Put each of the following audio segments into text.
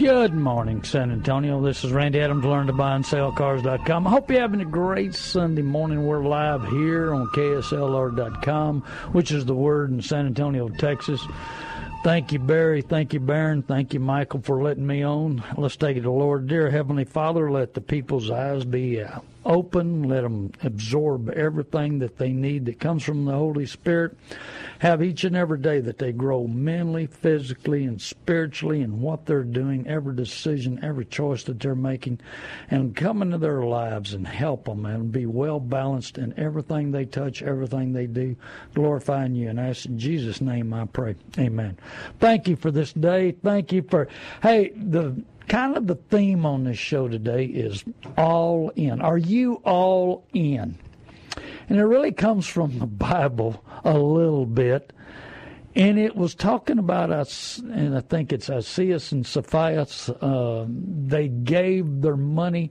Good morning, San Antonio. This is Randy Adams, learn to buy and sell cars.com. I hope you're having a great Sunday morning. We're live here on KSLR.com, which is the word in San Antonio, Texas. Thank you, Barry. Thank you, Baron. Thank you, Michael, for letting me on. Let's take it to the Lord. Dear Heavenly Father, let the people's eyes be uh, open. Let them absorb everything that they need that comes from the Holy Spirit. Have each and every day that they grow mentally, physically, and spiritually in what they're doing, every decision, every choice that they're making, and come into their lives and help them and be well balanced in everything they touch, everything they do, glorifying you. And I ask in Jesus' name I pray. Amen. Thank you for this day. Thank you for, hey, the kind of the theme on this show today is all in. Are you all in? And it really comes from the Bible a little bit. And it was talking about us, and I think it's Isaias and Sapphires. Uh, they gave their money.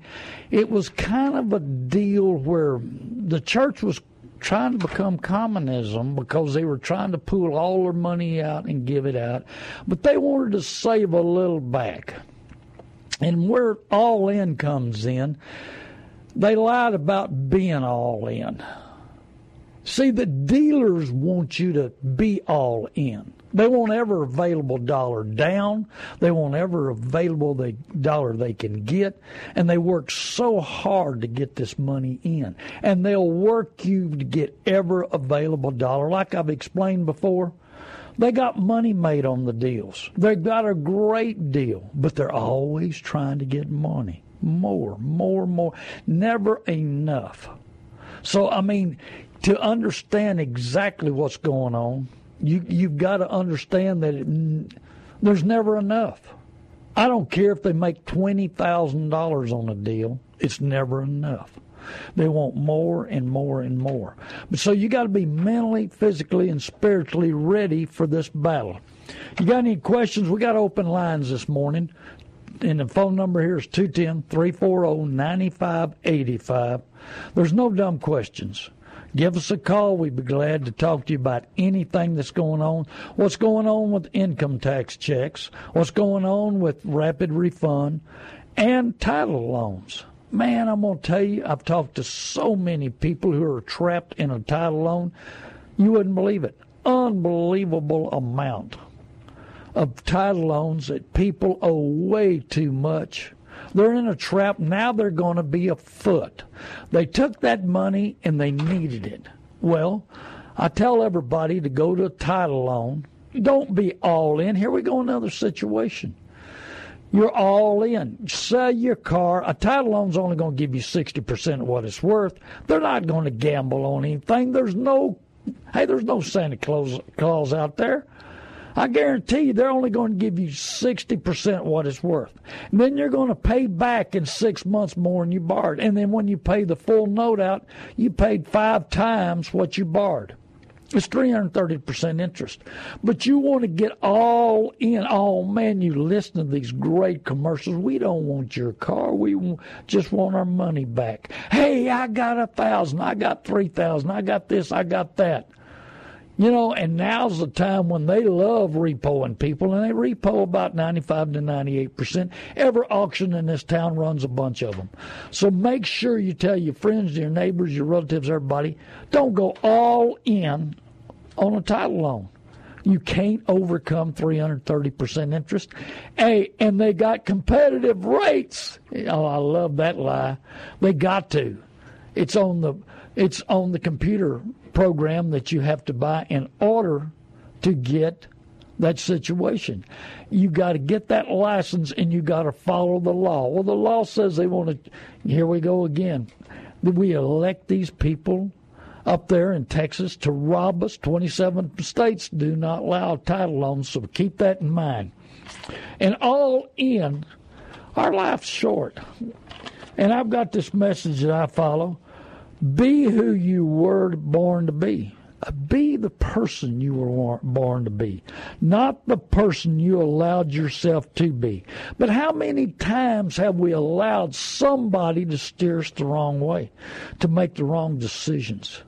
It was kind of a deal where the church was trying to become communism because they were trying to pull all their money out and give it out, but they wanted to save a little back. And where all in comes in, they lied about being all in. See, the dealers want you to be all in. They want every available dollar down. They want every available the dollar they can get. And they work so hard to get this money in. And they'll work you to get every available dollar. Like I've explained before, they got money made on the deals. They got a great deal, but they're always trying to get money. More, more, more. Never enough. So, I mean, to understand exactly what's going on, you you've got to understand that it, there's never enough. I don't care if they make twenty thousand dollars on a deal; it's never enough. They want more and more and more. But so you got to be mentally, physically, and spiritually ready for this battle. You got any questions? We got open lines this morning. And the phone number here is 210 340 9585. There's no dumb questions. Give us a call. We'd be glad to talk to you about anything that's going on. What's going on with income tax checks? What's going on with rapid refund and title loans? Man, I'm going to tell you, I've talked to so many people who are trapped in a title loan. You wouldn't believe it. Unbelievable amount of title loans that people owe way too much they're in a trap. Now they're going to be afoot. They took that money and they needed it. Well, I tell everybody to go to a title loan. Don't be all in. Here we go, another situation. You're all in. Sell your car. A title loan's only going to give you 60% of what it's worth. They're not going to gamble on anything. There's no, hey, there's no Santa Claus, Claus out there. I guarantee you they're only going to give you 60% what it's worth. And then you're going to pay back in six months more than you borrowed. And then when you pay the full note out, you paid five times what you borrowed. It's 330% interest. But you want to get all in. Oh, man, you listen to these great commercials. We don't want your car. We just want our money back. Hey, I got a thousand. I got 3,000. I got this. I got that. You know, and now's the time when they love repoing people, and they repo about 95 to 98 percent. Every auction in this town runs a bunch of them. So make sure you tell your friends, your neighbors, your relatives, everybody, don't go all in on a title loan. You can't overcome 330% interest. Hey, and they got competitive rates. Oh, I love that lie. They got to. It's on the it's on the computer program that you have to buy in order to get that situation. You got to get that license and you got to follow the law. Well, the law says they want to. Here we go again. We elect these people up there in Texas to rob us. 27 states do not allow title loans, so keep that in mind. And all in, our life's short. And I've got this message that I follow be who you were born to be. Uh, be the person you were born to be, not the person you allowed yourself to be. But how many times have we allowed somebody to steer us the wrong way, to make the wrong decisions?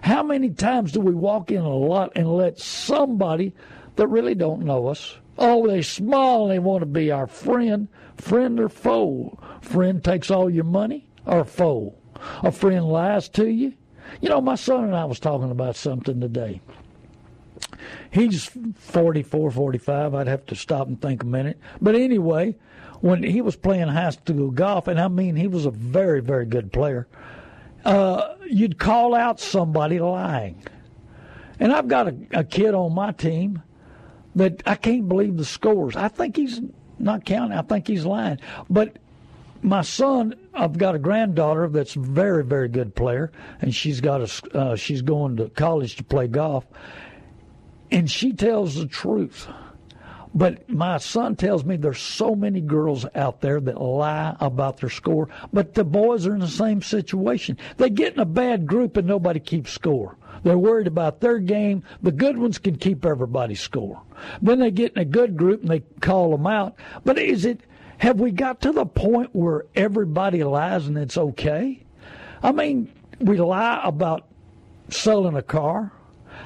How many times do we walk in a lot and let somebody that really don't know us, oh, they smile and they want to be our friend, friend or foe? Friend takes all your money or foe? A friend lies to you? You know, my son and I was talking about something today. He's 44, 45. I'd have to stop and think a minute. But anyway, when he was playing high school golf, and I mean, he was a very, very good player uh, you'd call out somebody lying. And I've got a, a kid on my team that I can't believe the scores. I think he's not counting. I think he's lying. But my son, I've got a granddaughter that's a very, very good player, and she's got a, uh, she's going to college to play golf, and she tells the truth. But my son tells me there's so many girls out there that lie about their score, but the boys are in the same situation. They get in a bad group and nobody keeps score. They're worried about their game. The good ones can keep everybody's score. Then they get in a good group and they call them out. But is it, have we got to the point where everybody lies and it's okay? I mean, we lie about selling a car.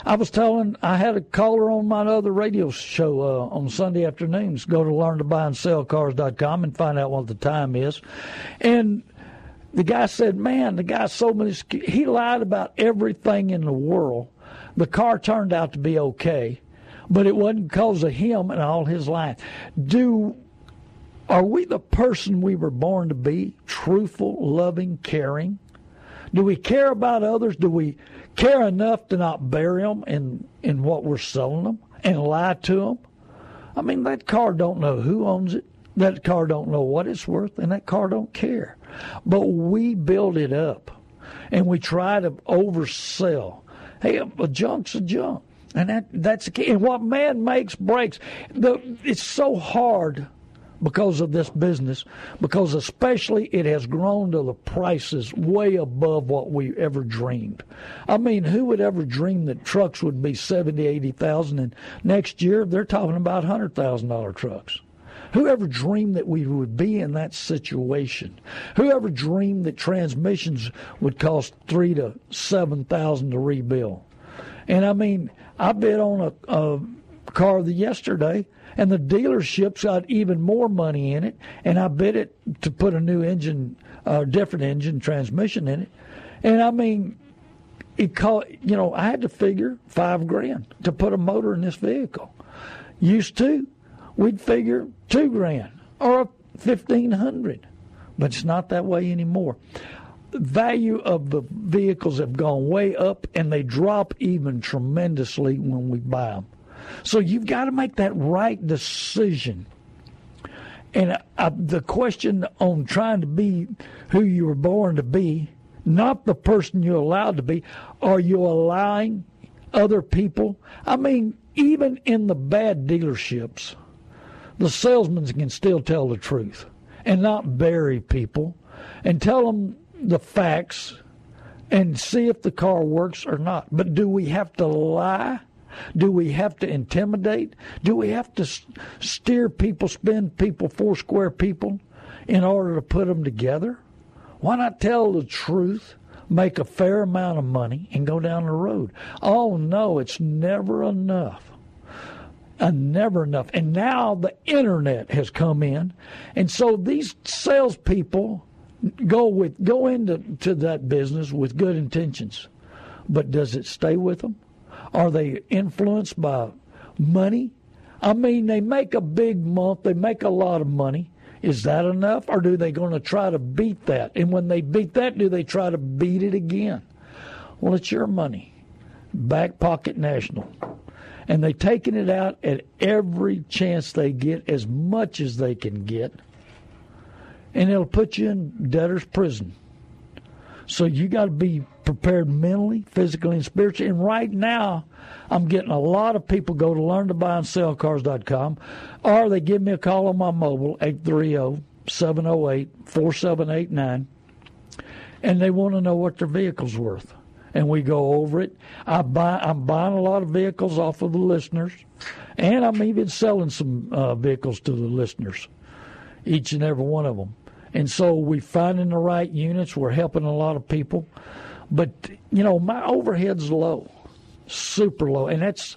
I was telling, I had a caller on my other radio show uh, on Sunday afternoons. Go to learntobuyandsellcars.com and sell cars.com and find out what the time is. And the guy said, man, the guy me this. He lied about everything in the world. The car turned out to be okay, but it wasn't because of him and all his lying. Do are we the person we were born to be? Truthful, loving, caring? Do we care about others? Do we care enough to not bury them in, in what we're selling them and lie to them? I mean, that car don't know who owns it. That car don't know what it's worth, and that car don't care. But we build it up, and we try to oversell. Hey, a junk's a junk, and that that's the key. And what man makes breaks. The, it's so hard because of this business, because especially it has grown to the prices way above what we ever dreamed. I mean, who would ever dream that trucks would be seventy, eighty thousand, and next year they're talking about hundred thousand dollar trucks? Whoever dreamed that we would be in that situation? Whoever dreamed that transmissions would cost three to seven thousand to rebuild? And I mean, I bid on a, a car the yesterday and the dealership's got even more money in it. And I bid it to put a new engine, uh, different engine transmission in it. And I mean, it cost you know, I had to figure five grand to put a motor in this vehicle. Used to, we'd figure two grand or fifteen hundred, but it's not that way anymore. Value of the vehicles have gone way up, and they drop even tremendously when we buy them. So you've got to make that right decision. And uh, the question on trying to be who you were born to be, not the person you're allowed to be, are you allowing other people? I mean, even in the bad dealerships, the salesmen can still tell the truth and not bury people and tell them the facts and see if the car works or not. But do we have to lie? Do we have to intimidate? Do we have to steer people, spin people, four square people in order to put them together? Why not tell the truth, make a fair amount of money, and go down the road? Oh, no, it's never enough. And never enough. And now the internet has come in. And so these salespeople go with go into to that business with good intentions. But does it stay with them? Are they influenced by money? I mean, they make a big month, they make a lot of money. Is that enough, or do they going to try to beat that? And when they beat that, do they try to beat it again? Well, it's your money, back pocket national, and they're taking it out at every chance they get, as much as they can get, and it'll put you in debtor's prison. So you got to be prepared mentally, physically, and spiritually. And right now, I'm getting a lot of people go to learn to buy and sell cars.com, or they give me a call on my mobile, 830 708 4789, and they want to know what their vehicle's worth. And we go over it. I buy, I'm buying a lot of vehicles off of the listeners, and I'm even selling some uh, vehicles to the listeners, each and every one of them. And so we're finding the right units. We're helping a lot of people. But, you know, my overhead's low, super low. And that's,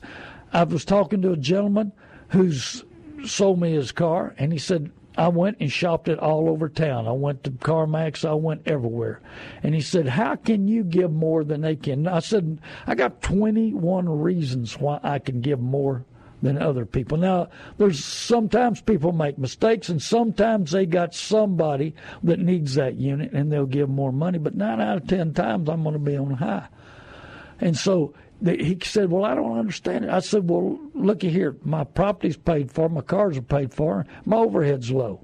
I was talking to a gentleman who's sold me his car, and he said, I went and shopped it all over town. I went to CarMax. I went everywhere. And he said, How can you give more than they can? I said, I got 21 reasons why I can give more than other people. Now, there's sometimes people make mistakes, and sometimes they got somebody that needs that unit, and they'll give more money. But nine out of ten times, I'm going to be on high. And so he said, "Well, I don't understand it." I said, "Well, looky here. My property's paid for, my cars are paid for, my overhead's low."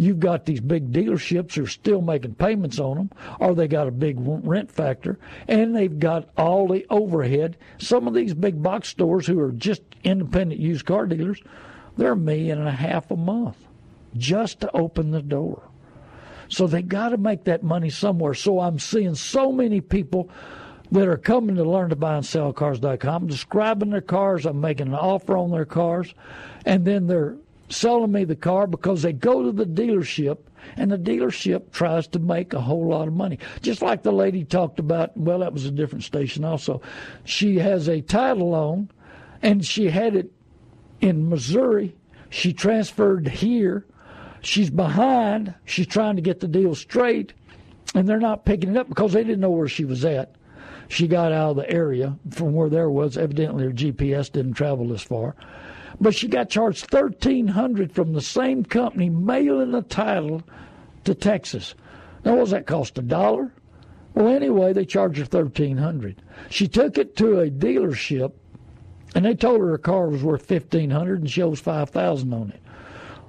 You've got these big dealerships who are still making payments on them, or they got a big rent factor, and they've got all the overhead. Some of these big box stores who are just independent used car dealers, they're a million and a half a month just to open the door. So they got to make that money somewhere. So I'm seeing so many people that are coming to learn to buy and sell cars.com, describing their cars. I'm making an offer on their cars, and then they're selling me the car because they go to the dealership and the dealership tries to make a whole lot of money. Just like the lady talked about, well, that was a different station also. She has a title loan and she had it in Missouri. She transferred here. She's behind. She's trying to get the deal straight and they're not picking it up because they didn't know where she was at. She got out of the area from where there was. Evidently, her GPS didn't travel this far but she got charged thirteen hundred from the same company mailing the title to Texas. Now, what does that cost? A dollar? Well, anyway, they charged her thirteen hundred. She took it to a dealership, and they told her her car was worth fifteen hundred, and she owes five thousand on it.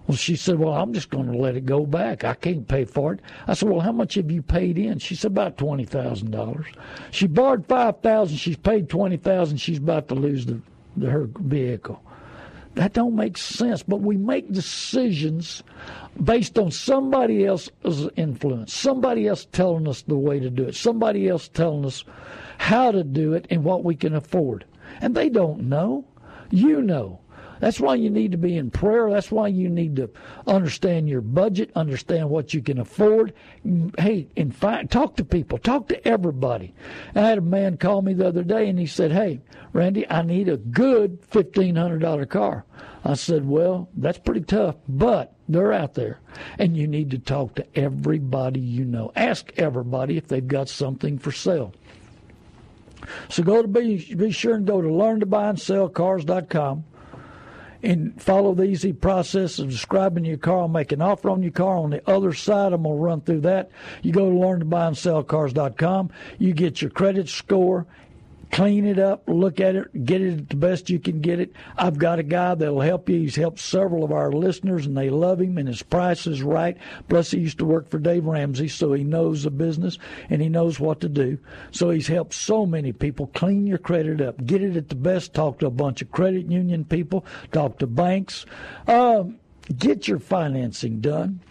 Well, she said, "Well, I'm just going to let it go back. I can't pay for it." I said, "Well, how much have you paid in?" She said, "About twenty thousand dollars." She borrowed five thousand. She's paid twenty thousand. She's about to lose the, the her vehicle. That don't make sense. But we make decisions based on somebody else's influence, somebody else telling us the way to do it, somebody else telling us how to do it and what we can afford. And they don't know. You know. That's why you need to be in prayer. That's why you need to understand your budget, understand what you can afford. Hey, fact, talk to people, talk to everybody. I had a man call me the other day and he said, Hey, Randy, I need a good $1,500 car. I said, Well, that's pretty tough, but they're out there. And you need to talk to everybody you know. Ask everybody if they've got something for sale. So go to be, be sure and go to learntobuyandsellcars.com and follow the easy process of describing your car. I'll make an offer on your car. On the other side, I'm going to run through that. You go to learntobuyandsellcars.com. You get your credit score clean it up, look at it, get it the best you can get it. I've got a guy that'll help you. He's helped several of our listeners, and they love him, and his price is right. Plus, he used to work for Dave Ramsey, so he knows the business and he knows what to do. So he's helped so many people clean your credit up, get it at the best. Talk to a bunch of credit union people, talk to banks, um, get your financing done.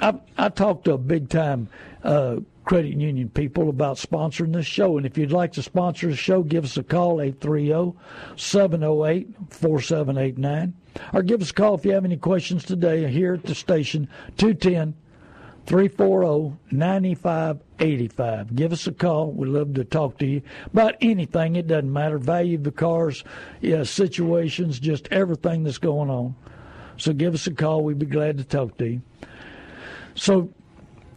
I, I talked to a big time uh, credit union people about sponsoring this show. And if you'd like to sponsor the show, give us a call, 830 708 4789. Or give us a call if you have any questions today here at the station, 210 340 9585. Give us a call. We'd love to talk to you about anything. It doesn't matter. Value of the cars, yeah, situations, just everything that's going on. So give us a call. We'd be glad to talk to you. So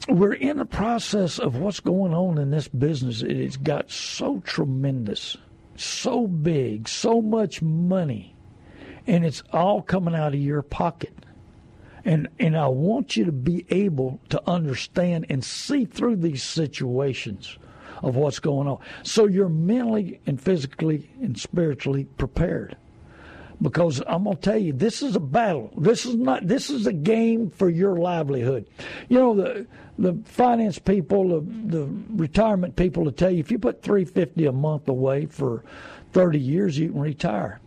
we're in the process of what's going on in this business. It has got so tremendous, so big, so much money and it's all coming out of your pocket. And and I want you to be able to understand and see through these situations of what's going on. So you're mentally and physically and spiritually prepared. Because I'm gonna tell you, this is a battle. This is not. This is a game for your livelihood. You know the the finance people, the, the retirement people, to tell you if you put three fifty a month away for thirty years, you can retire.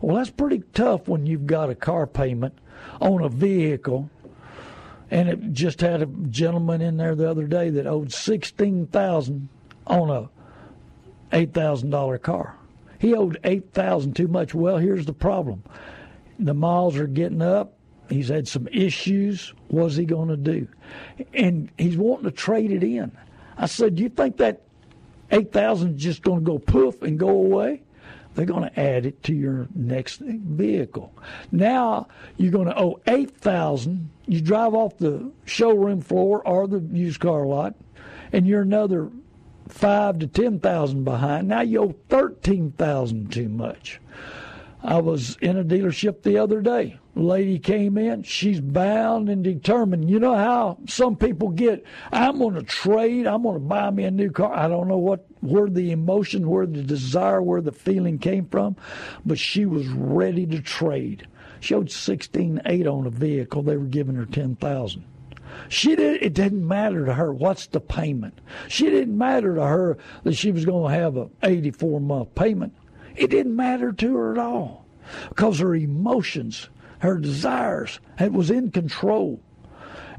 Well, that's pretty tough when you've got a car payment on a vehicle. And it just had a gentleman in there the other day that owed sixteen thousand on a eight thousand dollar car. He owed eight thousand too much. Well, here's the problem: the miles are getting up. He's had some issues. What's he going to do? And he's wanting to trade it in. I said, "Do you think that eight thousand is just going to go poof and go away?" They're going to add it to your next vehicle. Now you're going to owe eight thousand. You drive off the showroom floor or the used car lot, and you're another five to ten thousand behind. Now you owe thirteen thousand too much. I was in a dealership the other day. lady came in. She's bound and determined. You know how some people get, I'm going to trade. I'm going to buy me a new car. I don't know what, where the emotion, where the desire, where the feeling came from, but she was ready to trade. She owed sixteen eight on a vehicle. They were giving her 10000 she did. It didn't matter to her what's the payment. She didn't matter to her that she was going to have a 84 month payment. It didn't matter to her at all because her emotions, her desires, it was in control.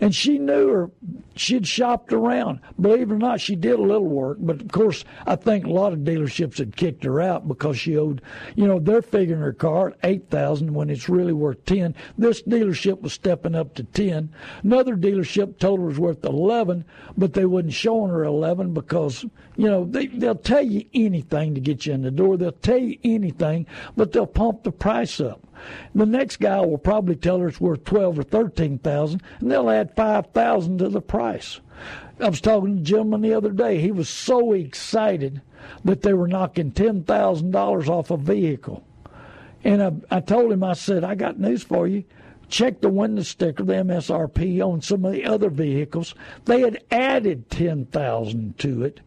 And she knew her, she'd shopped around. Believe it or not, she did a little work. But of course, I think a lot of dealerships had kicked her out because she owed, you know, they're figuring her car at 8000 when it's really worth 10 This dealership was stepping up to 10 Another dealership told her it was worth 11 but they wouldn't show her 11 because, you know, they, they'll tell you anything to get you in the door. They'll tell you anything, but they'll pump the price up. The next guy will probably tell her it's worth twelve or thirteen thousand, and they'll add five thousand to the price. I was talking to a gentleman the other day. He was so excited that they were knocking ten thousand dollars off a vehicle, and I, I told him, I said, I got news for you. Check the window sticker, the MSRP on some of the other vehicles. They had added ten thousand to it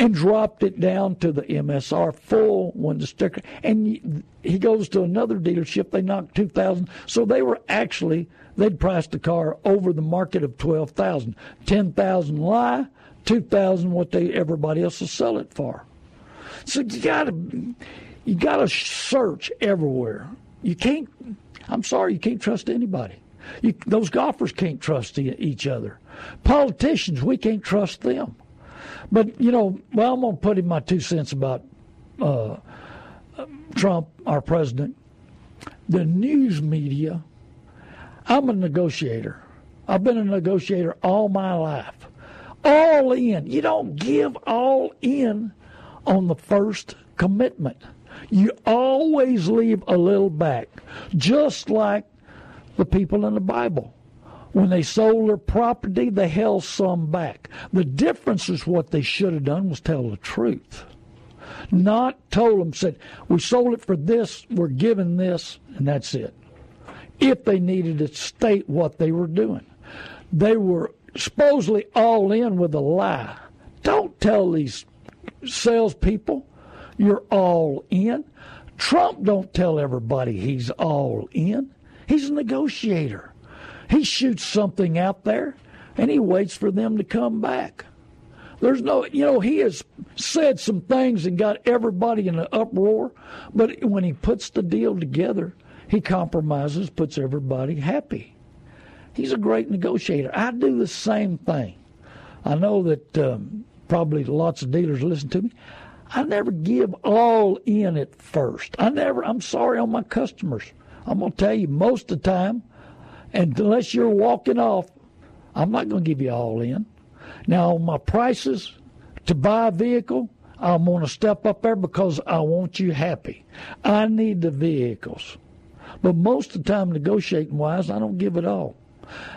and dropped it down to the MSR full window sticker. And he goes to another dealership. They knocked two thousand. So they were actually they'd priced the car over the market of twelve thousand. Ten thousand lie, two thousand what they everybody else will sell it for. So you gotta you gotta search everywhere. You can't. I'm sorry, you can't trust anybody. You, those golfers can't trust each other. Politicians, we can't trust them. But you know, well, I'm going to put in my two cents about uh, Trump, our president. The news media. I'm a negotiator. I've been a negotiator all my life. All in. You don't give all in on the first commitment. You always leave a little back, just like the people in the Bible. When they sold their property, they held some back. The difference is what they should have done was tell the truth. Not told them, said, we sold it for this, we're giving this, and that's it. If they needed to state what they were doing. They were supposedly all in with a lie. Don't tell these salespeople you're all in. Trump don't tell everybody he's all in. He's a negotiator. He shoots something out there and he waits for them to come back. There's no, you know, he has said some things and got everybody in an uproar, but when he puts the deal together, he compromises, puts everybody happy. He's a great negotiator. I do the same thing. I know that um, probably lots of dealers listen to me. I never give all in at first. I never, I'm sorry on my customers. I'm going to tell you, most of the time, and unless you're walking off, I'm not going to give you all in. Now, my prices to buy a vehicle, I'm going to step up there because I want you happy. I need the vehicles. But most of the time, negotiating wise, I don't give it all.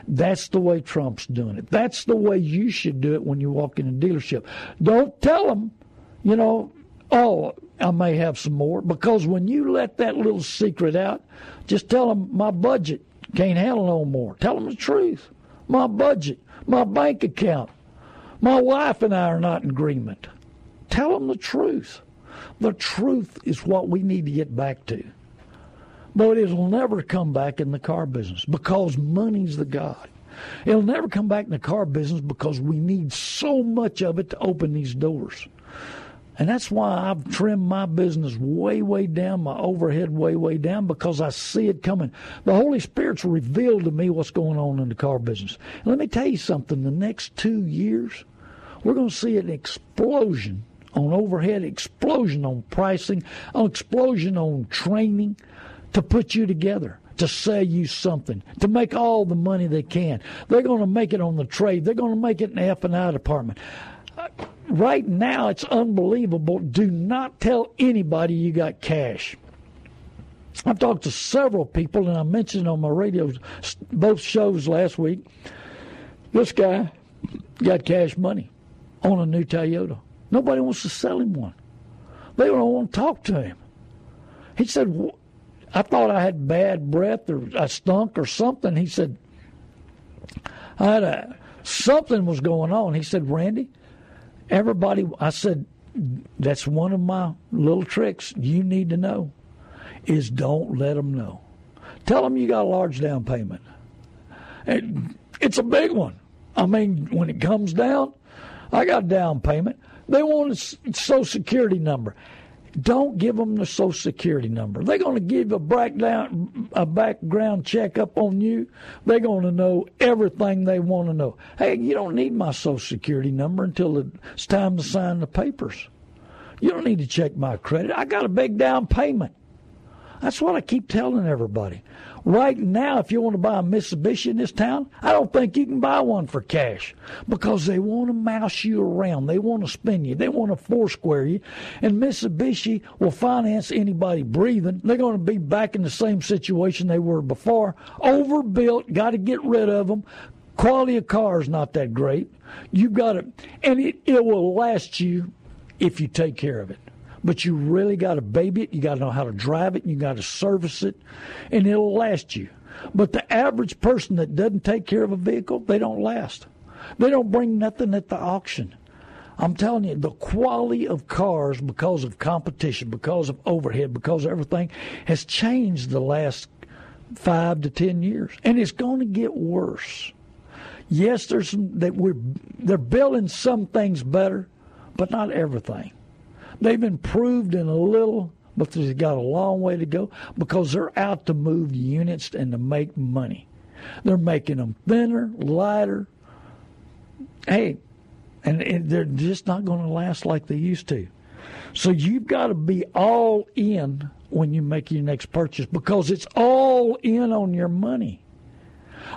That's the way Trump's doing it. That's the way you should do it when you walk in a dealership. Don't tell them, you know, oh, I may have some more because when you let that little secret out, just tell them my budget can't handle no more. Tell them the truth. My budget, my bank account, my wife and I are not in agreement. Tell them the truth. The truth is what we need to get back to. But it'll never come back in the car business because money's the God. It'll never come back in the car business because we need so much of it to open these doors. And that's why I've trimmed my business way, way down, my overhead way, way down, because I see it coming. The Holy Spirit's revealed to me what's going on in the car business. And let me tell you something the next two years, we're going to see an explosion on overhead, explosion on pricing, an explosion on training to put you together to sell you something, to make all the money they can. They're going to make it on the trade. They're going to make it in the F and I department right now it's unbelievable. Do not tell anybody you got cash. I've talked to several people, and I mentioned on my radio, both shows last week. This guy got cash money on a new Toyota. Nobody wants to sell him one. They don't want to talk to him. He said, I thought I had bad breath or I stunk or something. He said, I had a, something was going on. He said, Randy, everybody, I said, that's one of my little tricks you need to know is don't let them know. Tell them you got a large down payment. And it's a big one. I mean, when it comes down, I got a down payment. They want a social security number. Don't give them the social security number. They're going to give a background, a background checkup on you. They're going to know everything they want to know. Hey, you don't need my social security number until it's time to sign the papers. You don't need to check my credit. I got a big down payment. That's what I keep telling everybody. Right now, if you want to buy a Mitsubishi in this town, I don't think you can buy one for cash because they want to mouse you around. They want to spin you. They want to foursquare you. And Mitsubishi will finance anybody breathing. They're going to be back in the same situation they were before. Overbuilt, got to get rid of them. Quality of car is not that great. You've got to, and it, it will last you if you take care of it but you really got to baby it. You got to know how to drive it. You got to service it, and it'll last you. But the average person that doesn't take care of a vehicle, they don't last. They don't bring nothing at the auction. I'm telling you, the quality of cars, because of competition, because of overhead, because of everything, has changed the last five to ten years, and it's going to get worse. Yes, there's some, that we're they're building some things better, but not everything. They've improved in a little, but they've got a long way to go because they're out to move units and to make money. They're making them thinner, lighter. Hey, and they're just not going to last like they used to. So you've got to be all in when you make your next purchase because it's all in on your money.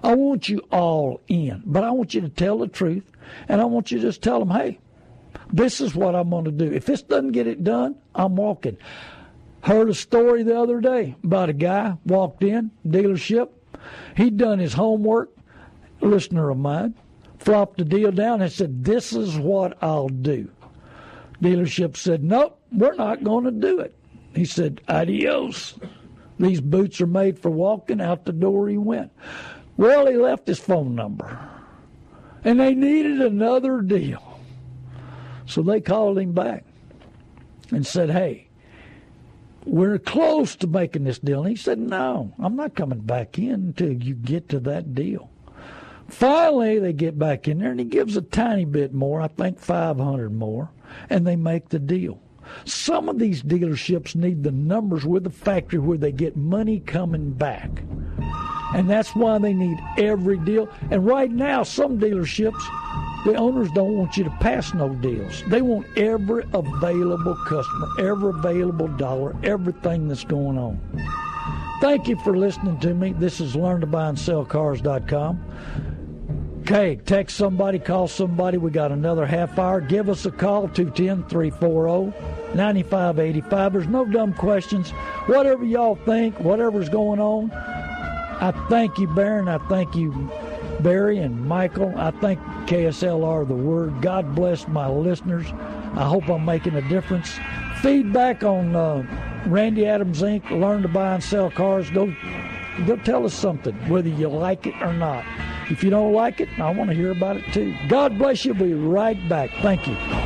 I want you all in, but I want you to tell the truth, and I want you to just tell them, hey, this is what I'm going to do. If this doesn't get it done, I'm walking. Heard a story the other day about a guy walked in dealership. He'd done his homework. Listener of mine flopped the deal down and said, "This is what I'll do." Dealership said, "Nope, we're not going to do it." He said, "Adios." These boots are made for walking. Out the door he went. Well, he left his phone number, and they needed another deal. So they called him back and said, Hey, we're close to making this deal. And he said, No, I'm not coming back in until you get to that deal. Finally, they get back in there and he gives a tiny bit more, I think 500 more, and they make the deal. Some of these dealerships need the numbers with the factory where they get money coming back. And that's why they need every deal. And right now, some dealerships the owners don't want you to pass no deals. They want every available customer, every available dollar, everything that's going on. Thank you for listening to me. This is learntobuyandsellcars.com. Okay, text somebody, call somebody. We got another half hour. Give us a call, 210 340 9585. There's no dumb questions. Whatever y'all think, whatever's going on, I thank you, Baron. I thank you, Barry and Michael. I thank KSLR the word. God bless my listeners. I hope I'm making a difference. Feedback on uh, Randy Adams Inc. Learn to buy and sell cars. Go, go tell us something, whether you like it or not. If you don't like it, I want to hear about it too. God bless you. Be right back. Thank you.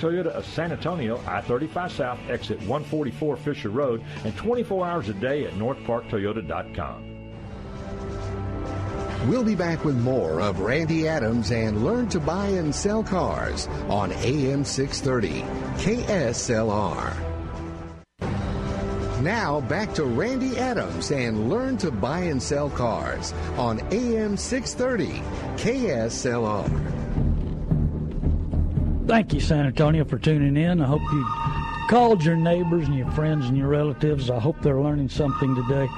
Toyota of San Antonio, I-35 South, exit 144 Fisher Road, and 24 hours a day at northparktoyota.com. We'll be back with more of Randy Adams and Learn to Buy and Sell Cars on AM 630 KSLR. Now back to Randy Adams and Learn to Buy and Sell Cars on AM 630 KSLR. Thank you, San Antonio, for tuning in. I hope you called your neighbors and your friends and your relatives. I hope they're learning something today.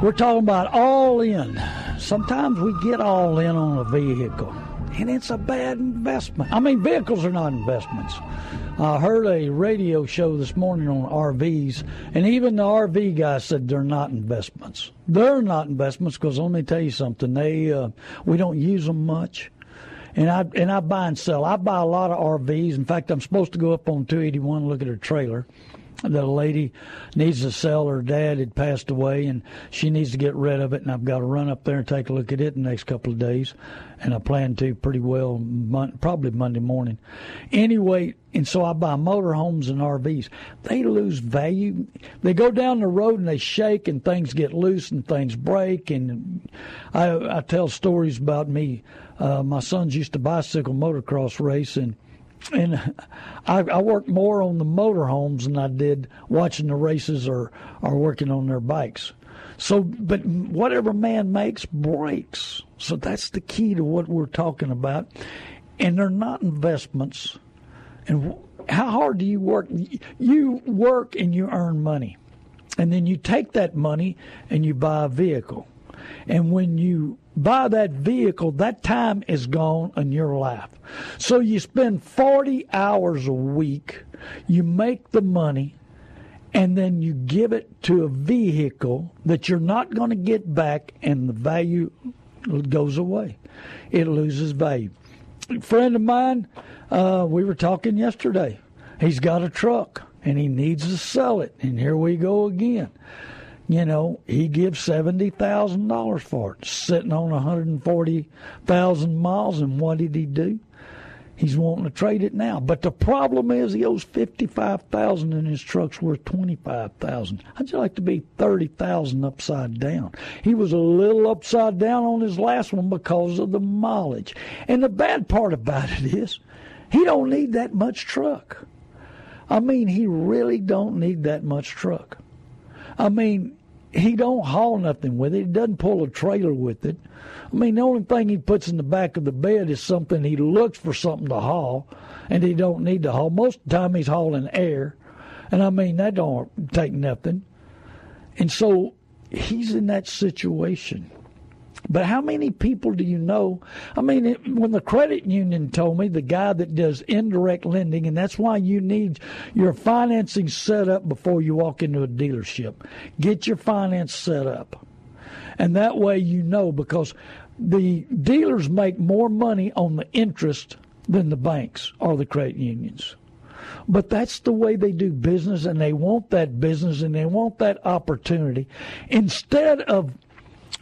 We're talking about all in. Sometimes we get all in on a vehicle, and it's a bad investment. I mean, vehicles are not investments. I heard a radio show this morning on RVs, and even the RV guy said they're not investments. They're not investments because let me tell you something. They uh, we don't use them much and I and I buy and sell. I buy a lot of RVs. In fact, I'm supposed to go up on 281 and look at her trailer. That a lady needs to sell. Her dad had passed away, and she needs to get rid of it. And I've got to run up there and take a look at it in the next couple of days. And I plan to pretty well, probably Monday morning. Anyway, and so I buy motorhomes and RVs. They lose value. They go down the road and they shake, and things get loose and things break. And I, I tell stories about me uh, my sons used to bicycle motocross race, and and I, I worked more on the motorhomes than I did watching the races or or working on their bikes. So, but whatever man makes breaks. So that's the key to what we're talking about, and they're not investments. And how hard do you work? You work and you earn money, and then you take that money and you buy a vehicle. And when you buy that vehicle, that time is gone in your life. So you spend 40 hours a week, you make the money, and then you give it to a vehicle that you're not going to get back, and the value goes away. It loses value. A friend of mine, uh, we were talking yesterday. He's got a truck and he needs to sell it, and here we go again you know, he gives seventy thousand dollars for it, sitting on one hundred and forty thousand miles. And what did he do? He's wanting to trade it now, but the problem is he owes fifty-five thousand, and his truck's worth twenty-five thousand. How'd you like to be thirty thousand upside down? He was a little upside down on his last one because of the mileage. And the bad part about it is, he don't need that much truck. I mean, he really don't need that much truck. I mean, he don't haul nothing with it. He doesn't pull a trailer with it. I mean, the only thing he puts in the back of the bed is something he looks for something to haul, and he don't need to haul. Most of the time, he's hauling air, and I mean that don't take nothing. And so he's in that situation. But how many people do you know? I mean, it, when the credit union told me, the guy that does indirect lending, and that's why you need your financing set up before you walk into a dealership. Get your finance set up. And that way you know because the dealers make more money on the interest than the banks or the credit unions. But that's the way they do business, and they want that business and they want that opportunity. Instead of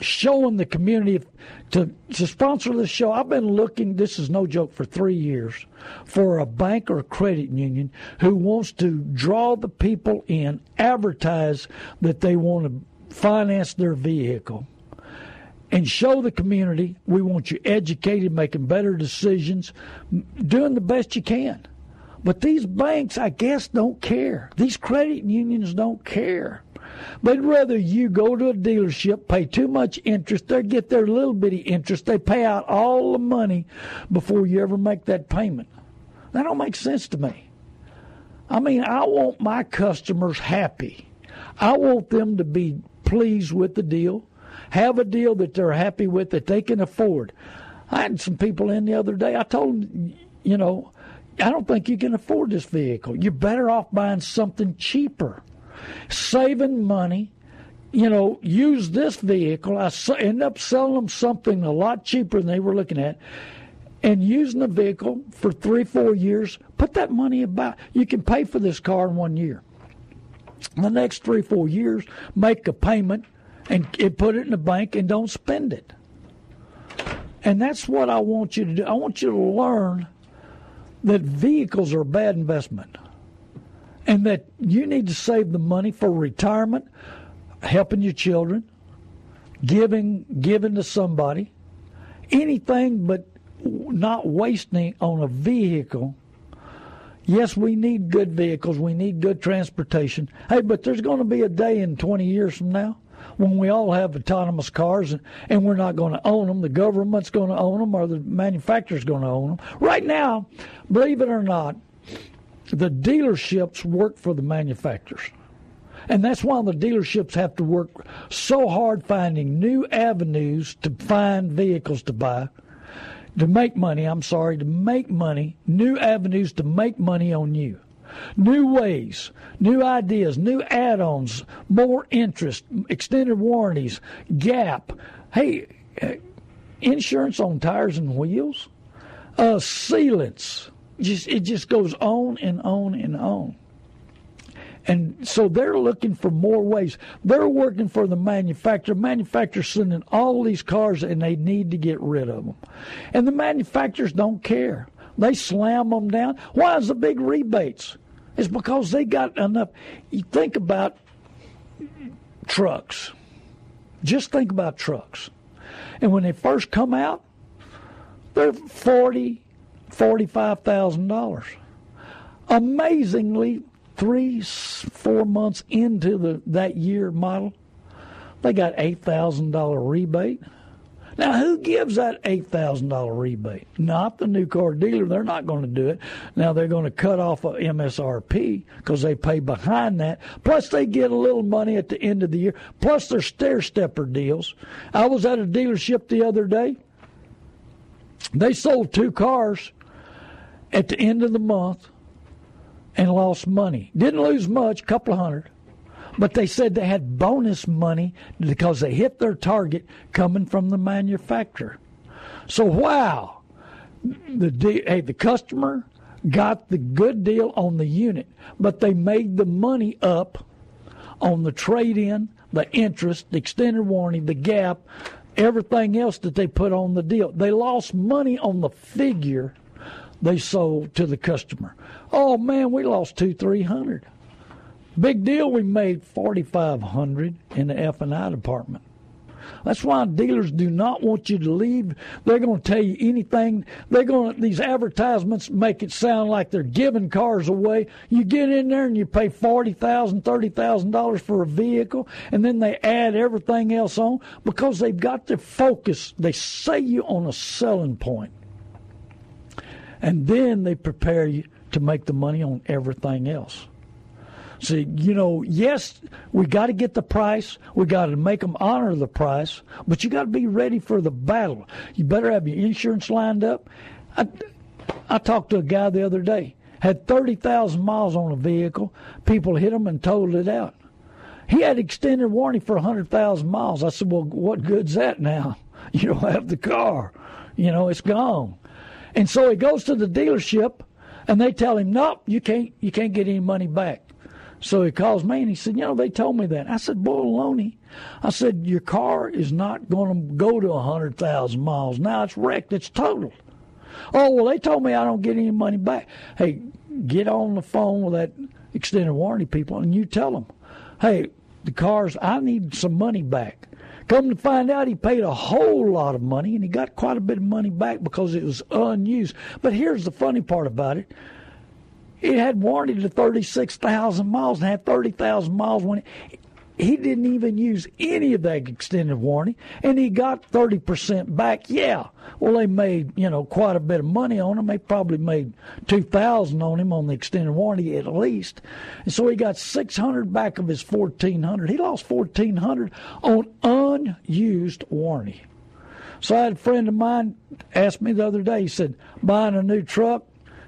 showing the community to, to sponsor the show. I've been looking, this is no joke, for three years for a bank or a credit union who wants to draw the people in, advertise that they want to finance their vehicle. And show the community we want you educated, making better decisions, doing the best you can. But these banks, I guess, don't care. These credit unions don't care. But rather you go to a dealership, pay too much interest, they get their little bitty interest, they pay out all the money before you ever make that payment. That don't make sense to me. I mean, I want my customers happy. I want them to be pleased with the deal, have a deal that they're happy with that they can afford. I had some people in the other day. I told them, you know, I don't think you can afford this vehicle. You're better off buying something cheaper saving money. You know, use this vehicle. I end up selling them something a lot cheaper than they were looking at, and using the vehicle for three, four years. Put that money about. You can pay for this car in one year. The next three, four years, make a payment and put it in the bank and don't spend it. And that's what I want you to do. I want you to learn that vehicles are a bad investment and that you need to save the money for retirement, helping your children, giving giving to somebody, anything but not wasting on a vehicle. Yes, we need good vehicles. We need good transportation. Hey, but there's going to be a day in 20 years from now when we all have autonomous cars and, and we're not going to own them. The government's going to own them or the manufacturer's going to own them. Right now, believe it or not, the dealerships work for the manufacturers. And that's why the dealerships have to work so hard finding new avenues to find vehicles to buy, to make money. I'm sorry, to make money, new avenues to make money on you. New ways, new ideas, new add ons, more interest, extended warranties, gap. Hey, uh, insurance on tires and wheels, uh, sealants just it just goes on and on and on. And so they're looking for more ways. They're working for the manufacturer. Manufacturers sending all these cars and they need to get rid of them. And the manufacturers don't care. They slam them down. Why is the big rebates? It's because they got enough. You think about trucks. Just think about trucks. And when they first come out, they're 40, $45,000. Amazingly, three, four months into the that year model, they got $8,000 rebate. Now, who gives that $8,000 rebate? Not the new car dealer. They're not going to do it. Now, they're going to cut off a MSRP because they pay behind that. Plus, they get a little money at the end of the year. Plus, their stair stepper deals. I was at a dealership the other day. They sold two cars at the end of the month and lost money. Didn't lose much, couple of hundred. But they said they had bonus money because they hit their target coming from the manufacturer. So wow, the hey, the customer got the good deal on the unit, but they made the money up on the trade-in, the interest, the extended warranty, the gap, everything else that they put on the deal. They lost money on the figure they sold to the customer. Oh man, we lost two, three hundred. Big deal. We made forty five hundred in the F and I department. That's why dealers do not want you to leave. They're going to tell you anything. They're going to, these advertisements make it sound like they're giving cars away. You get in there and you pay forty thousand, thirty thousand dollars for a vehicle, and then they add everything else on because they've got to focus. They say you on a selling point and then they prepare you to make the money on everything else. See, you know, yes, we got to get the price. We got to make them honor the price, but you got to be ready for the battle. You better have your insurance lined up. I, I talked to a guy the other day, had 30,000 miles on a vehicle. People hit him and totaled it out. He had extended warranty for 100,000 miles. I said, well, what good's that now? You don't have the car. You know, it's gone. And so he goes to the dealership, and they tell him, "Nope, you can't. You can't get any money back." So he calls me and he said, You know, they told me that. I said, Bologna. I said, Your car is not going to go to a 100,000 miles. Now it's wrecked. It's totaled. Oh, well, they told me I don't get any money back. Hey, get on the phone with that extended warranty people and you tell them, Hey, the cars, I need some money back. Come to find out, he paid a whole lot of money and he got quite a bit of money back because it was unused. But here's the funny part about it it had warranty to 36,000 miles and had 30,000 miles when it, he didn't even use any of that extended warranty and he got 30% back. Yeah. Well, they made, you know, quite a bit of money on him. They probably made 2000 on him on the extended warranty at least. And so he got 600 back of his 1400. He lost 1400 on unused warranty. So I had a friend of mine ask me the other day, he said, buying a new truck,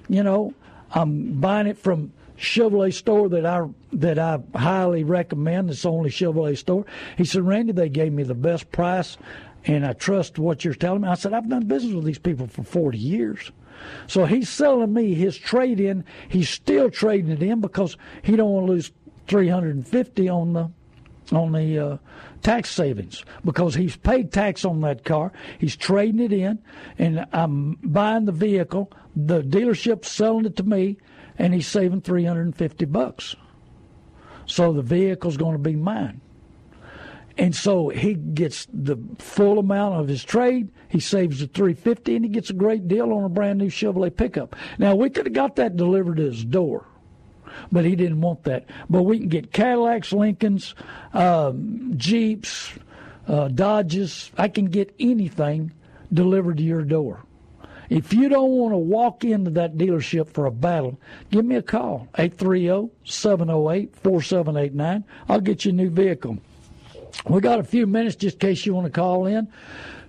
you know, I'm buying it from Chevrolet store that I that I highly recommend. It's the only Chevrolet store. He said, Randy, they gave me the best price, and I trust what you're telling me. I said, I've done business with these people for 40 years. So he's selling me his trade in. He's still trading it in because he don't want to lose 350 on the on the uh, tax savings because he's paid tax on that car. He's trading it in, and I'm buying the vehicle. The dealership's selling it to me, and he's saving 350 bucks. So the vehicle's going to be mine. And so he gets the full amount of his trade. He saves the 350 and he gets a great deal on a brand new Chevrolet pickup. Now we could have got that delivered to his door but he didn't want that. But we can get Cadillacs, Lincolns, um, Jeeps, uh, Dodges. I can get anything delivered to your door. If you don't want to walk into that dealership for a battle, give me a call 830 708 4789. I'll get you a new vehicle. We got a few minutes just in case you want to call in.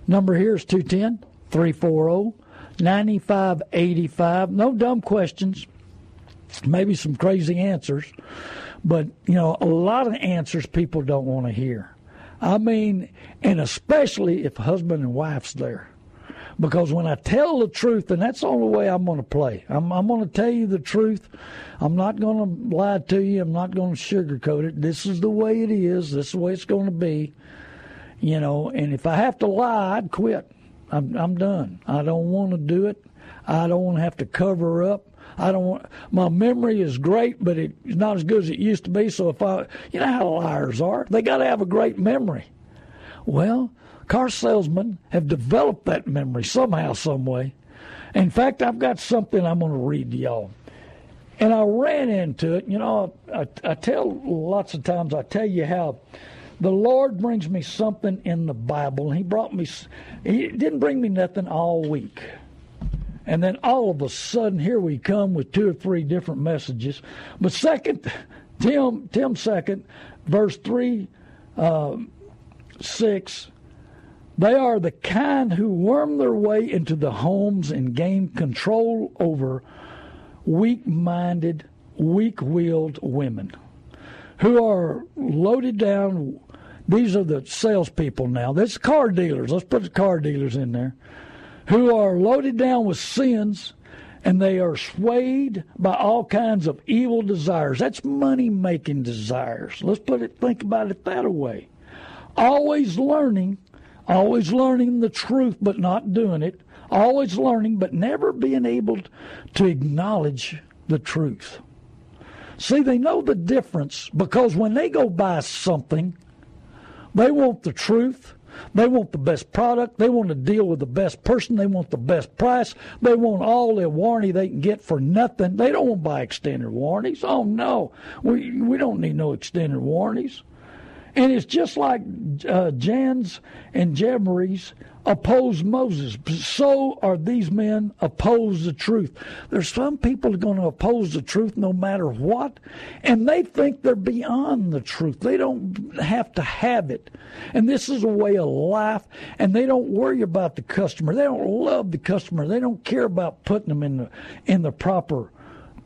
Number here is 210 340 9585. No dumb questions maybe some crazy answers, but you know, a lot of answers people don't want to hear. I mean, and especially if husband and wife's there. Because when I tell the truth, and that's the only way I'm going to play. I'm, I'm going to tell you the truth. I'm not going to lie to you. I'm not going to sugarcoat it. This is the way it is. This is the way it's going to be. You know, and if I have to lie, I'd quit. I'm, I'm done. I don't want to do it. I don't want to have to cover up. I don't want my memory is great, but it's not as good as it used to be. So if I, you know how liars are, they got to have a great memory. Well, car salesmen have developed that memory somehow, some way. In fact, I've got something I'm going to read to y'all. And I ran into it. You know, I, I tell lots of times, I tell you how the Lord brings me something in the Bible. He brought me, He didn't bring me nothing all week. And then all of a sudden, here we come with two or three different messages. But second, Tim, Tim second, verse three, uh, six. They are the kind who worm their way into the homes and gain control over weak-minded, weak-willed women who are loaded down. These are the salespeople now. That's car dealers. Let's put the car dealers in there who are loaded down with sins and they are swayed by all kinds of evil desires. That's money making desires. Let's put it think about it that way. Always learning, always learning the truth but not doing it, always learning but never being able to acknowledge the truth. See, they know the difference because when they go buy something, they want the truth they want the best product. They want to deal with the best person. They want the best price. They want all the warranty they can get for nothing. They don't want to buy extended warranties. Oh no, we we don't need no extended warranties. And it's just like uh, Jannes and Jambres opposed Moses. So are these men oppose the truth. There's some people are going to oppose the truth no matter what, and they think they're beyond the truth. They don't have to have it. And this is a way of life, and they don't worry about the customer. They don't love the customer. They don't care about putting them in the in the proper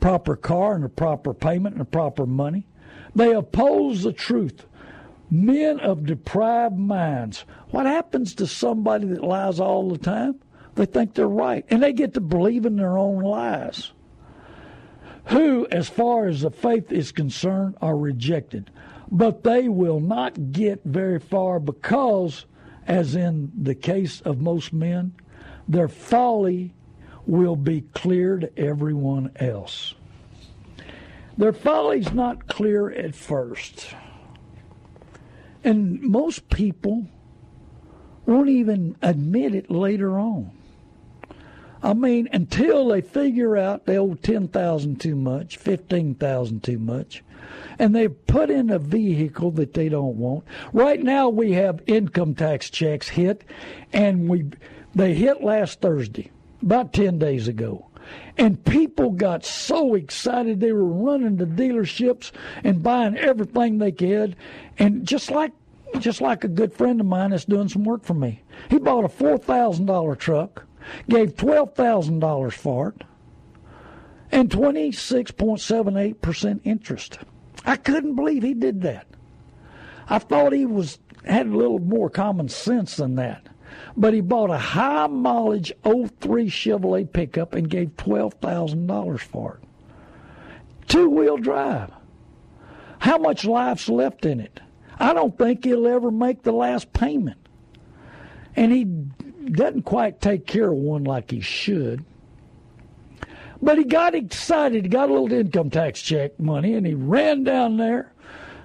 proper car and the proper payment and the proper money. They oppose the truth men of deprived minds. What happens to somebody that lies all the time? They think they're right, and they get to believe in their own lies. who, as far as the faith is concerned, are rejected. But they will not get very far because, as in the case of most men, their folly will be clear to everyone else. Their folly's not clear at first. And most people won't even admit it later on. I mean, until they figure out they owe ten thousand too much, fifteen thousand too much, and they put in a vehicle that they don't want. Right now, we have income tax checks hit, and we they hit last Thursday, about ten days ago. And people got so excited they were running to dealerships and buying everything they could. And just like just like a good friend of mine that's doing some work for me. He bought a four thousand dollar truck, gave twelve thousand dollars for it, and twenty six point seven eight percent interest. I couldn't believe he did that. I thought he was had a little more common sense than that. But he bought a high mileage 03 Chevrolet pickup and gave $12,000 for it. Two wheel drive. How much life's left in it? I don't think he'll ever make the last payment. And he doesn't quite take care of one like he should. But he got excited. He got a little income tax check money and he ran down there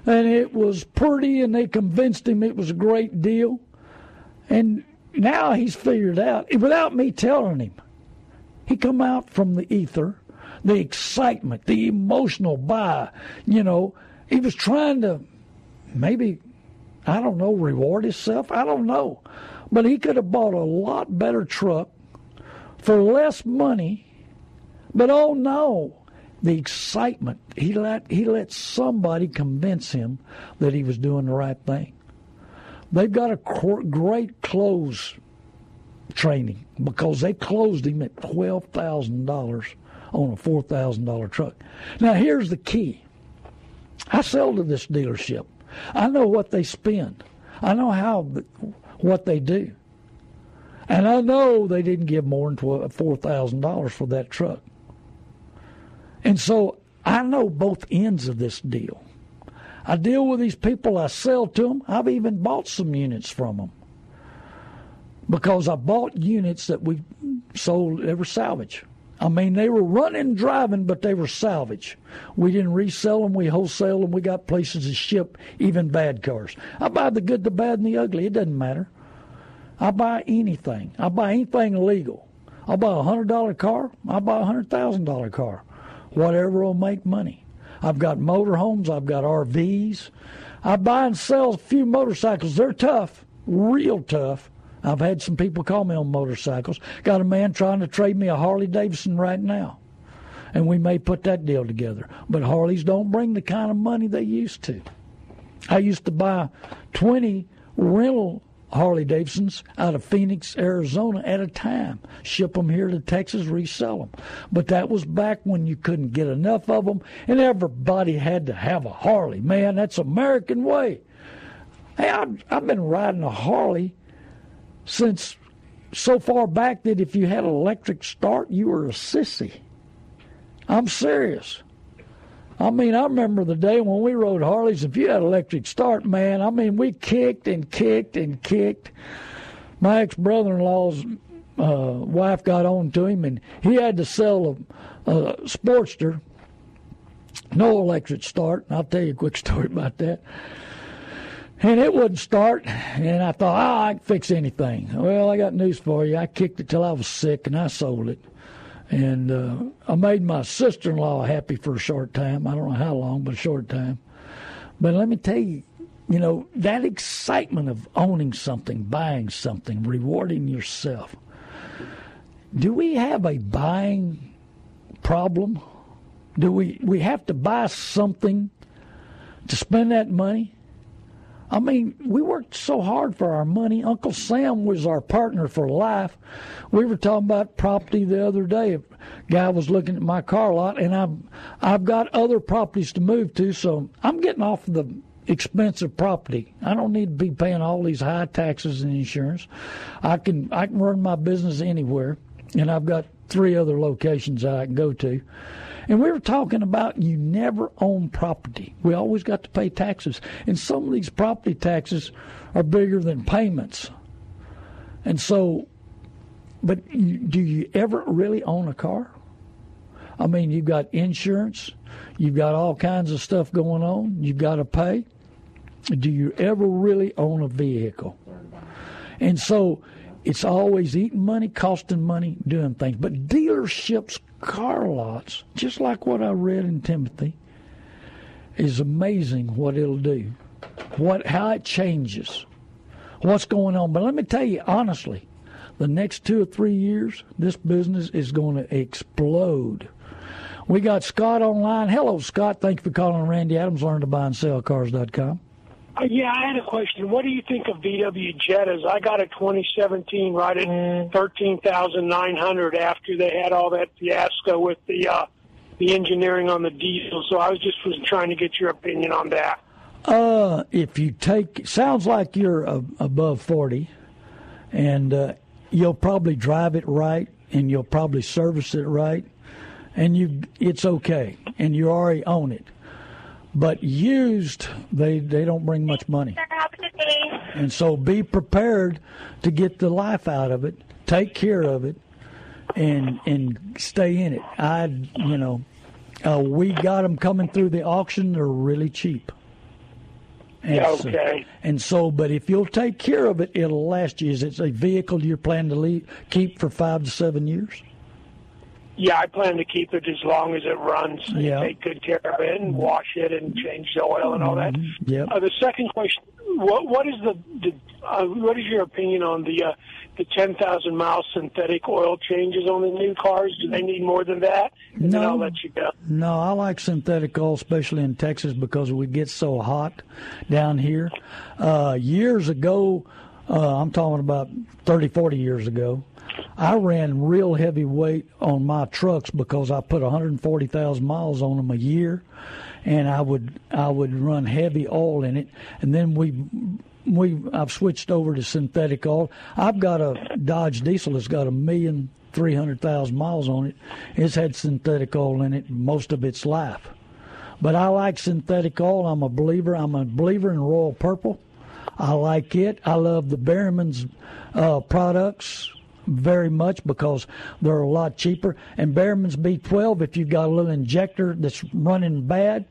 and it was pretty and they convinced him it was a great deal. And now he's figured out without me telling him. He come out from the ether, the excitement, the emotional buy. You know, he was trying to maybe I don't know reward himself. I don't know, but he could have bought a lot better truck for less money. But oh no, the excitement he let he let somebody convince him that he was doing the right thing. They've got a great close training because they closed him at twelve thousand dollars on a four thousand dollar truck. Now here's the key. I sell to this dealership. I know what they spend. I know how what they do. And I know they didn't give more than $4,000 for that truck. And so I know both ends of this deal. I deal with these people, I sell to them. I've even bought some units from them because I bought units that we sold, they were salvage. I mean, they were running, driving, but they were salvage. We didn't resell them, we wholesale them, we got places to ship even bad cars. I buy the good, the bad, and the ugly. It doesn't matter. I buy anything. I buy anything legal. I'll buy a hundred dollar car. I'll buy a hundred thousand dollar car. Whatever will make money. I've got motorhomes. I've got RVs. I buy and sell a few motorcycles. They're tough, real tough. I've had some people call me on motorcycles. Got a man trying to trade me a Harley Davidson right now. And we may put that deal together. But Harleys don't bring the kind of money they used to. I used to buy 20 rental Harley Davidsons out of Phoenix, Arizona at a time. Ship them here to Texas, resell them. But that was back when you couldn't get enough of them, and everybody had to have a Harley. Man, that's American way. Hey, I've, I've been riding a Harley since so far back that if you had an electric start, you were a sissy. I'm serious. I mean, I remember the day when we rode Harleys. If you had electric start, man, I mean, we kicked and kicked and kicked. My ex brother in law's uh, wife got on to him, and he had to sell a, a Sportster, no electric start. And I'll tell you a quick story about that. And it wouldn't start, and I thought, oh, I can fix anything. Well, I got news for you. I kicked it till I was sick, and I sold it. And uh, I made my sister in law happy for a short time. I don't know how long, but a short time. But let me tell you, you know, that excitement of owning something, buying something, rewarding yourself. Do we have a buying problem? Do we, we have to buy something to spend that money? I mean, we worked so hard for our money. Uncle Sam was our partner for life. We were talking about property the other day. A guy was looking at my car lot, and I've I've got other properties to move to, so I'm getting off the expensive property. I don't need to be paying all these high taxes and insurance. I can I can run my business anywhere, and I've got three other locations I can go to. And we were talking about you never own property. We always got to pay taxes. And some of these property taxes are bigger than payments. And so, but you, do you ever really own a car? I mean, you've got insurance, you've got all kinds of stuff going on, you've got to pay. Do you ever really own a vehicle? And so it's always eating money, costing money, doing things. But dealerships, car lots, just like what I read in Timothy, is amazing what it'll do. What how it changes. What's going on. But let me tell you honestly, the next two or three years, this business is going to explode. We got Scott online. Hello, Scott. Thank you for calling Randy Adams. Learn to buy and sell cars.com. Uh, yeah, I had a question. What do you think of VW Jettas? I got a 2017 right at mm. 13,900 after they had all that fiasco with the uh, the engineering on the diesel. So I was just was trying to get your opinion on that. Uh, if you take, sounds like you're uh, above 40, and uh, you'll probably drive it right, and you'll probably service it right, and you it's okay, and you already own it. But used, they they don't bring much money, and so be prepared to get the life out of it, take care of it, and and stay in it. I you know, uh, we got them coming through the auction. They're really cheap. And okay. So, and so, but if you'll take care of it, it'll last you. Is it a vehicle you're planning to leave, keep for five to seven years? Yeah, I plan to keep it as long as it runs. Yeah. Take good care of it and wash it and change the oil and all that. Mm-hmm. Yeah. Uh, the second question: What what is the, the uh, what is your opinion on the uh, the ten thousand mile synthetic oil changes on the new cars? Do they need more than that? And no, I'll let you go. No, I like synthetic oil, especially in Texas, because we get so hot down here. Uh, years ago, uh, I'm talking about 30, 40 years ago. I ran real heavy weight on my trucks because I put 140,000 miles on them a year, and I would I would run heavy oil in it, and then we we I've switched over to synthetic oil. I've got a Dodge diesel that's got a million three hundred thousand miles on it. It's had synthetic oil in it most of its life. But I like synthetic oil. I'm a believer. I'm a believer in Royal Purple. I like it. I love the Berryman's uh, products very much because they're a lot cheaper. And Berryman's B12, if you've got a little injector that's running bad,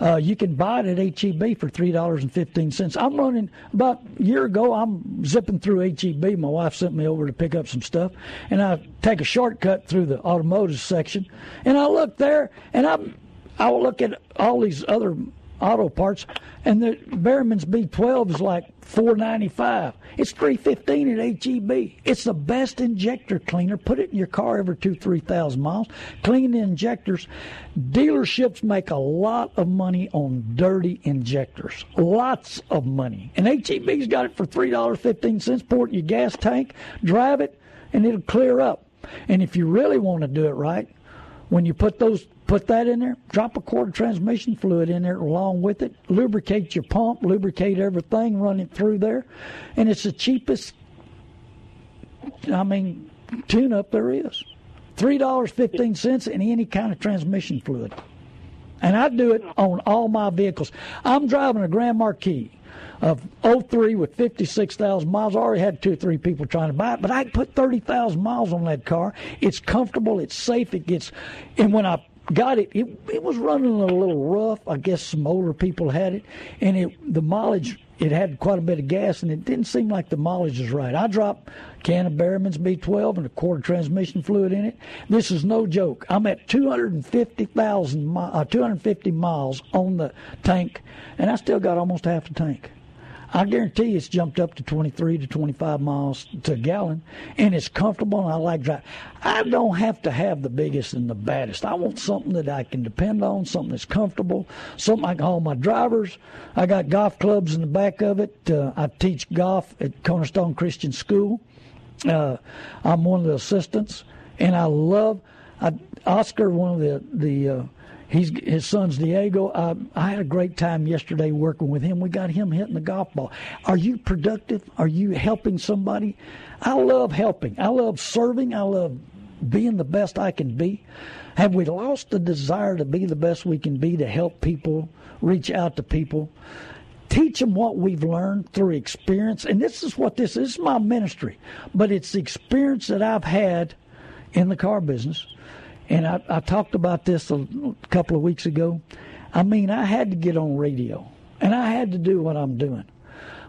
uh, you can buy it at HEB for three dollars and fifteen cents. I'm running about a year ago. I'm zipping through HEB. My wife sent me over to pick up some stuff, and I take a shortcut through the automotive section, and I look there, and I I will look at all these other auto parts, and the Berryman's B12 is like four ninety five. It's three fifteen at HEB. It's the best injector cleaner. Put it in your car every two three thousand miles. Clean the injectors. Dealerships make a lot of money on dirty injectors. Lots of money. And HEB's got it for three dollars fifteen cents. Pour it in your gas tank, drive it, and it'll clear up. And if you really want to do it right, when you put those put that in there, drop a quart of transmission fluid in there along with it, lubricate your pump, lubricate everything, run it through there, and it's the cheapest. I mean, tune up there is. Three dollars fifteen cents in any kind of transmission fluid. And I do it on all my vehicles. I'm driving a Grand Marquis of 03 with 56,000 miles. I already had two or three people trying to buy it, but I put 30,000 miles on that car. It's comfortable, it's safe, it gets, and when I got it, it, it was running a little rough. I guess some older people had it, and it the mileage it had quite a bit of gas, and it didn't seem like the mileage was right. I dropped a can of Berryman's B12 and a quart of transmission fluid in it. This is no joke. I'm at 250,000 uh, 250 miles on the tank, and I still got almost half the tank. I guarantee it's jumped up to 23 to 25 miles to gallon, and it's comfortable, and I like driving. I don't have to have the biggest and the baddest. I want something that I can depend on, something that's comfortable, something I can haul my drivers. I got golf clubs in the back of it. Uh, I teach golf at Cornerstone Christian School. Uh, I'm one of the assistants, and I love I, Oscar, one of the the uh, He's his son's Diego. I, I had a great time yesterday working with him. We got him hitting the golf ball. Are you productive? Are you helping somebody? I love helping. I love serving. I love being the best I can be? Have we lost the desire to be the best we can be to help people, reach out to people? teach them what we've learned through experience. And this is what this is. This is my ministry, but it's the experience that I've had in the car business. And I, I talked about this a couple of weeks ago. I mean, I had to get on radio, and I had to do what I'm doing.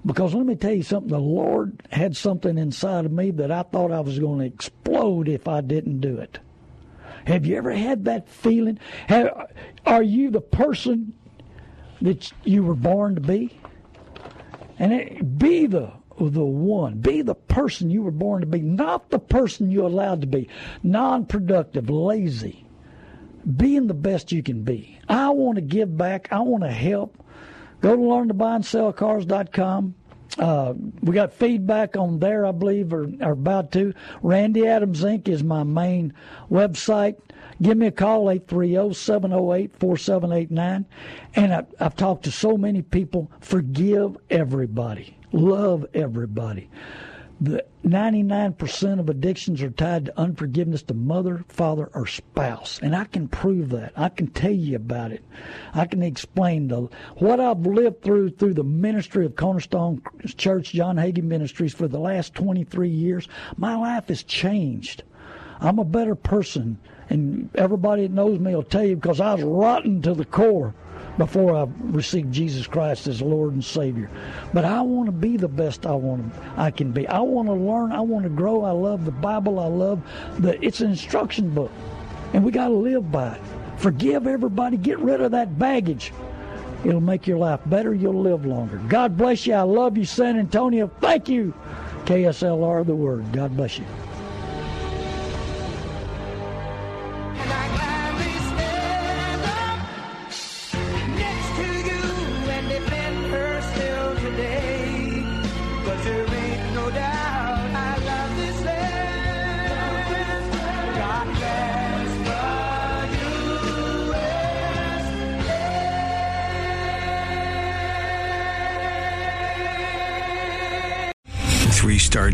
Because let me tell you something, the Lord had something inside of me that I thought I was going to explode if I didn't do it. Have you ever had that feeling? Have, are you the person that you were born to be? And it, be the the one. Be the person you were born to be, not the person you're allowed to be. Non productive, lazy. Being the best you can be. I want to give back. I want to help. Go to learntobuyandsellcars.com. Uh, we got feedback on there, I believe, or, or about to. Randy Adams Inc. is my main website. Give me a call, 830-708-4789. And I, I've talked to so many people. Forgive everybody. Love everybody. The 99% of addictions are tied to unforgiveness to mother, father, or spouse. And I can prove that. I can tell you about it. I can explain the, what I've lived through through the ministry of Cornerstone Church, John Hagee Ministries for the last 23 years. My life has changed. I'm a better person. And everybody that knows me will tell you because I was rotten to the core before I received Jesus Christ as Lord and Savior. But I want to be the best I want I can be. I want to learn. I want to grow. I love the Bible. I love the. It's an instruction book, and we got to live by it. Forgive everybody. Get rid of that baggage. It'll make your life better. You'll live longer. God bless you. I love you, San Antonio. Thank you, KSLR, the Word. God bless you.